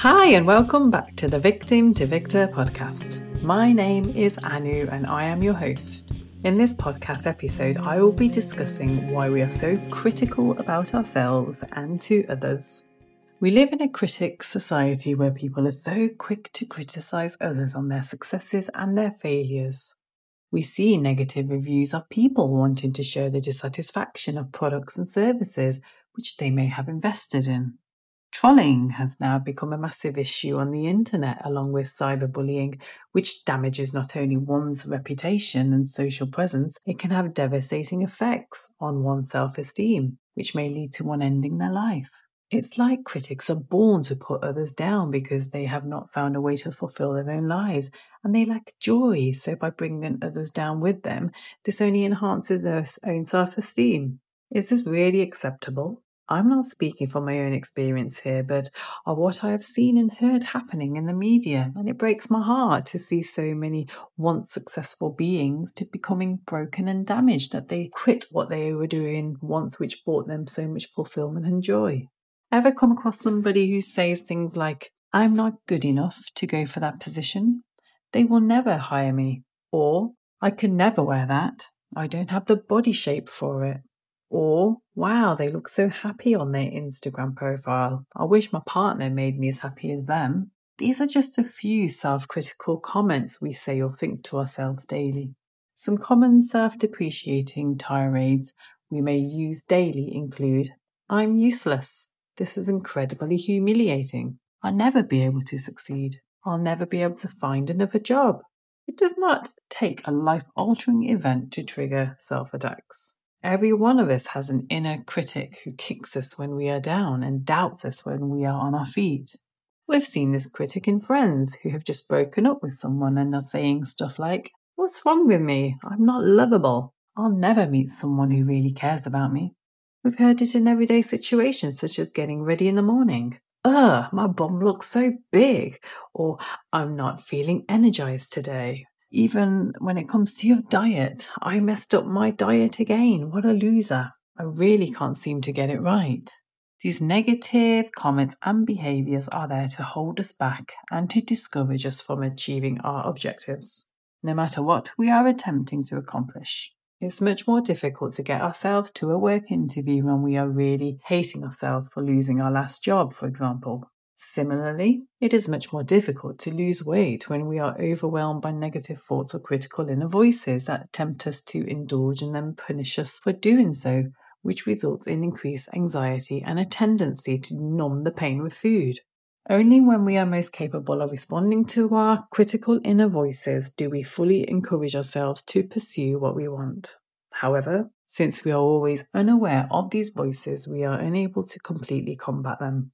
Hi, and welcome back to the Victim to Victor podcast. My name is Anu, and I am your host. In this podcast episode, I will be discussing why we are so critical about ourselves and to others. We live in a critic society where people are so quick to criticize others on their successes and their failures. We see negative reviews of people wanting to share the dissatisfaction of products and services which they may have invested in. Trolling has now become a massive issue on the internet, along with cyberbullying, which damages not only one's reputation and social presence, it can have devastating effects on one's self esteem, which may lead to one ending their life. It's like critics are born to put others down because they have not found a way to fulfill their own lives and they lack joy. So, by bringing others down with them, this only enhances their own self esteem. Is this really acceptable? I'm not speaking from my own experience here, but of what I have seen and heard happening in the media, and it breaks my heart to see so many once successful beings to becoming broken and damaged that they quit what they were doing once, which brought them so much fulfillment and joy. Ever come across somebody who says things like, I'm not good enough to go for that position? They will never hire me. Or, I can never wear that. I don't have the body shape for it. Or, wow, they look so happy on their Instagram profile. I wish my partner made me as happy as them. These are just a few self critical comments we say or think to ourselves daily. Some common self depreciating tirades we may use daily include I'm useless. This is incredibly humiliating. I'll never be able to succeed. I'll never be able to find another job. It does not take a life altering event to trigger self attacks. Every one of us has an inner critic who kicks us when we are down and doubts us when we are on our feet. We've seen this critic in friends who have just broken up with someone and are saying stuff like, What's wrong with me? I'm not lovable. I'll never meet someone who really cares about me. We've heard it in everyday situations such as getting ready in the morning. Ugh, my bum looks so big. Or I'm not feeling energized today. Even when it comes to your diet, I messed up my diet again. What a loser. I really can't seem to get it right. These negative comments and behaviors are there to hold us back and to discourage us from achieving our objectives, no matter what we are attempting to accomplish. It's much more difficult to get ourselves to a work interview when we are really hating ourselves for losing our last job, for example. Similarly, it is much more difficult to lose weight when we are overwhelmed by negative thoughts or critical inner voices that tempt us to indulge and then punish us for doing so, which results in increased anxiety and a tendency to numb the pain with food. Only when we are most capable of responding to our critical inner voices do we fully encourage ourselves to pursue what we want. However, since we are always unaware of these voices, we are unable to completely combat them.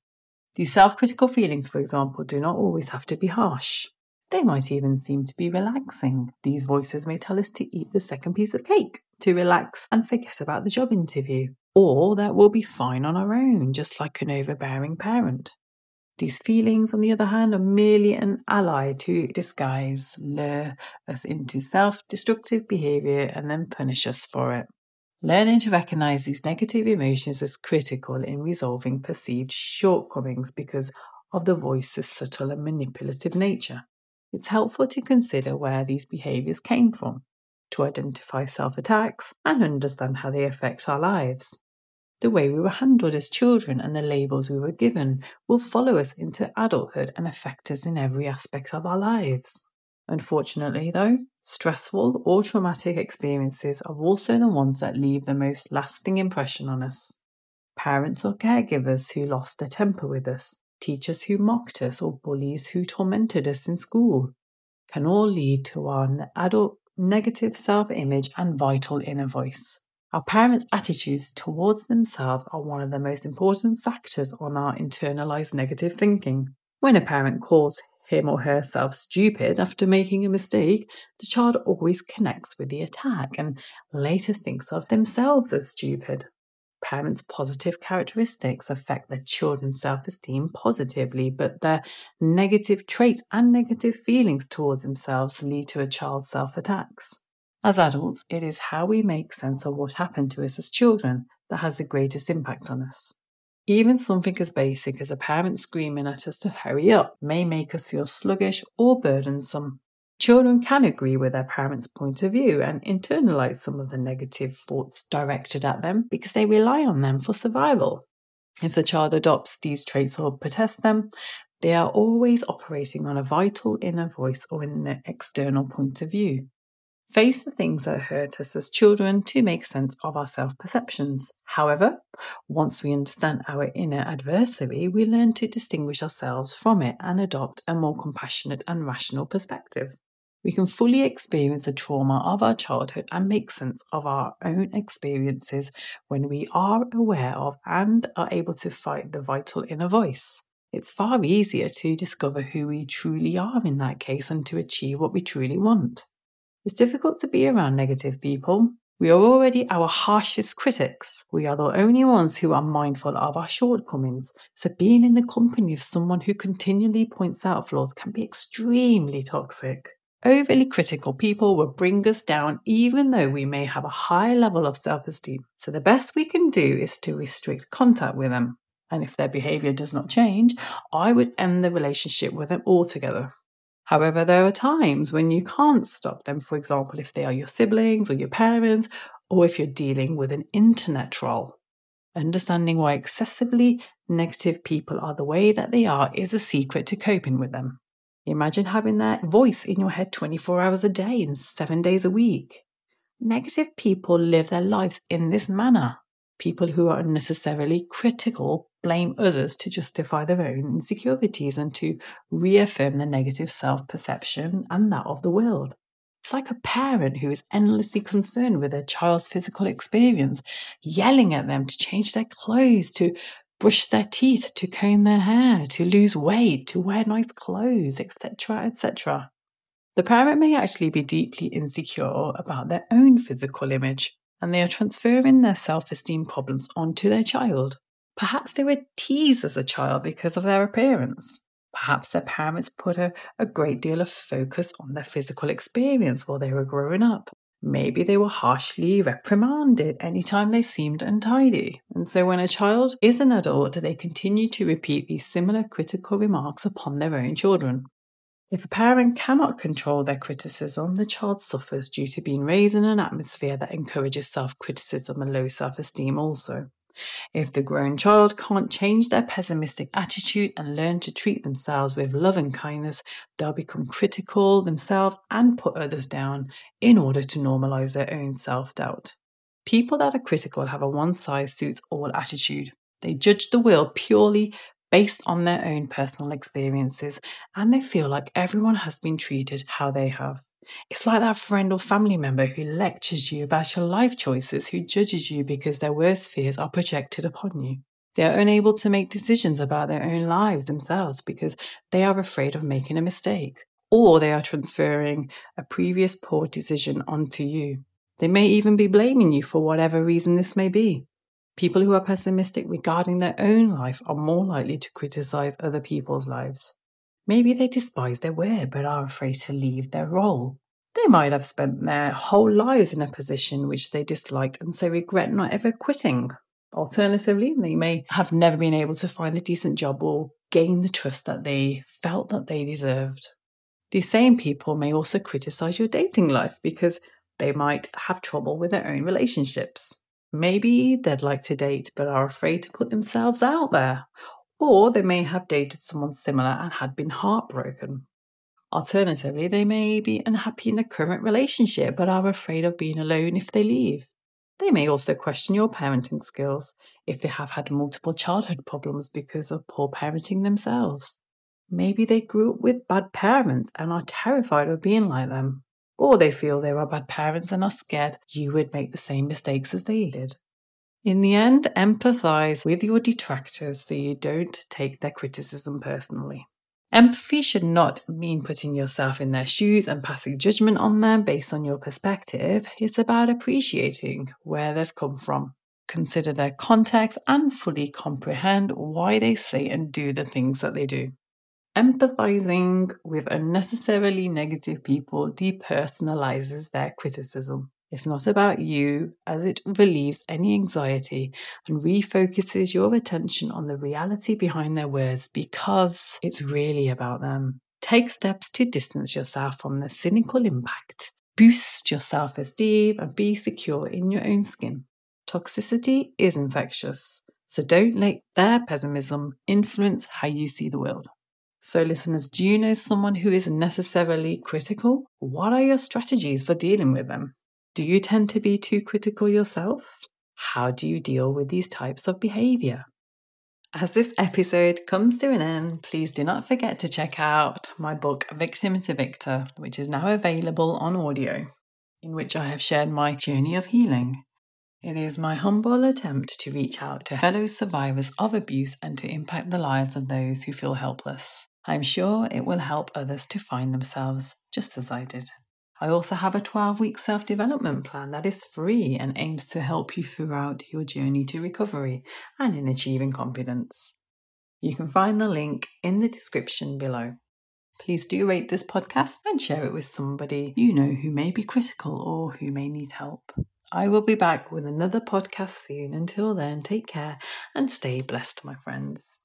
These self critical feelings, for example, do not always have to be harsh. They might even seem to be relaxing. These voices may tell us to eat the second piece of cake, to relax and forget about the job interview, or that we'll be fine on our own, just like an overbearing parent. These feelings, on the other hand, are merely an ally to disguise, lure us into self destructive behavior, and then punish us for it. Learning to recognize these negative emotions is critical in resolving perceived shortcomings because of the voice's subtle and manipulative nature. It's helpful to consider where these behaviors came from, to identify self attacks, and understand how they affect our lives. The way we were handled as children and the labels we were given will follow us into adulthood and affect us in every aspect of our lives. Unfortunately, though, stressful or traumatic experiences are also the ones that leave the most lasting impression on us. Parents or caregivers who lost their temper with us, teachers who mocked us, or bullies who tormented us in school can all lead to our adult negative self image and vital inner voice. Our parents' attitudes towards themselves are one of the most important factors on our internalized negative thinking. When a parent calls him or herself stupid after making a mistake, the child always connects with the attack and later thinks of themselves as stupid. Parents' positive characteristics affect their children's self esteem positively, but their negative traits and negative feelings towards themselves lead to a child's self attacks. As adults, it is how we make sense of what happened to us as children that has the greatest impact on us. Even something as basic as a parent screaming at us to hurry up may make us feel sluggish or burdensome. Children can agree with their parents' point of view and internalize some of the negative thoughts directed at them because they rely on them for survival. If the child adopts these traits or protests them, they are always operating on a vital inner voice or an external point of view. Face the things that hurt us as children to make sense of our self perceptions. However, once we understand our inner adversary, we learn to distinguish ourselves from it and adopt a more compassionate and rational perspective. We can fully experience the trauma of our childhood and make sense of our own experiences when we are aware of and are able to fight the vital inner voice. It's far easier to discover who we truly are in that case and to achieve what we truly want. It's difficult to be around negative people. We are already our harshest critics. We are the only ones who are mindful of our shortcomings. So being in the company of someone who continually points out flaws can be extremely toxic. Overly critical people will bring us down even though we may have a high level of self esteem. So the best we can do is to restrict contact with them. And if their behavior does not change, I would end the relationship with them altogether. However, there are times when you can't stop them, for example, if they are your siblings or your parents, or if you're dealing with an internet troll. Understanding why excessively negative people are the way that they are is a secret to coping with them. Imagine having that voice in your head 24 hours a day and seven days a week. Negative people live their lives in this manner. People who are unnecessarily critical blame others to justify their own insecurities and to reaffirm their negative self perception and that of the world. It's like a parent who is endlessly concerned with their child's physical experience, yelling at them to change their clothes, to brush their teeth, to comb their hair, to lose weight, to wear nice clothes, etc., etc. The parent may actually be deeply insecure about their own physical image, and they are transferring their self esteem problems onto their child. Perhaps they were teased as a child because of their appearance. Perhaps their parents put a, a great deal of focus on their physical experience while they were growing up. Maybe they were harshly reprimanded anytime they seemed untidy. And so when a child is an adult, they continue to repeat these similar critical remarks upon their own children. If a parent cannot control their criticism, the child suffers due to being raised in an atmosphere that encourages self criticism and low self esteem, also. If the grown child can't change their pessimistic attitude and learn to treat themselves with love and kindness, they'll become critical themselves and put others down in order to normalize their own self doubt. People that are critical have a one size suits all attitude. They judge the world purely based on their own personal experiences and they feel like everyone has been treated how they have. It's like that friend or family member who lectures you about your life choices, who judges you because their worst fears are projected upon you. They are unable to make decisions about their own lives themselves because they are afraid of making a mistake, or they are transferring a previous poor decision onto you. They may even be blaming you for whatever reason this may be. People who are pessimistic regarding their own life are more likely to criticize other people's lives. Maybe they despise their work but are afraid to leave their role. They might have spent their whole lives in a position which they disliked and so regret not ever quitting. Alternatively, they may have never been able to find a decent job or gain the trust that they felt that they deserved. These same people may also criticize your dating life because they might have trouble with their own relationships. Maybe they'd like to date but are afraid to put themselves out there, or they may have dated someone similar and had been heartbroken. Alternatively, they may be unhappy in the current relationship but are afraid of being alone if they leave. They may also question your parenting skills if they have had multiple childhood problems because of poor parenting themselves. Maybe they grew up with bad parents and are terrified of being like them. Or they feel they are bad parents and are scared you would make the same mistakes as they did. In the end, empathize with your detractors so you don't take their criticism personally. Empathy should not mean putting yourself in their shoes and passing judgment on them based on your perspective. It's about appreciating where they've come from. Consider their context and fully comprehend why they say and do the things that they do. Empathizing with unnecessarily negative people depersonalizes their criticism. It's not about you, as it relieves any anxiety and refocuses your attention on the reality behind their words because it's really about them. Take steps to distance yourself from the cynical impact. Boost your self esteem and be secure in your own skin. Toxicity is infectious, so don't let their pessimism influence how you see the world. So, listeners, do you know someone who is necessarily critical? What are your strategies for dealing with them? Do you tend to be too critical yourself? How do you deal with these types of behavior? As this episode comes to an end, please do not forget to check out my book, Victim to Victor, which is now available on audio, in which I have shared my journey of healing. It is my humble attempt to reach out to fellow survivors of abuse and to impact the lives of those who feel helpless. I'm sure it will help others to find themselves just as I did. I also have a 12 week self development plan that is free and aims to help you throughout your journey to recovery and in achieving confidence. You can find the link in the description below. Please do rate this podcast and share it with somebody you know who may be critical or who may need help. I will be back with another podcast soon. Until then, take care and stay blessed, my friends.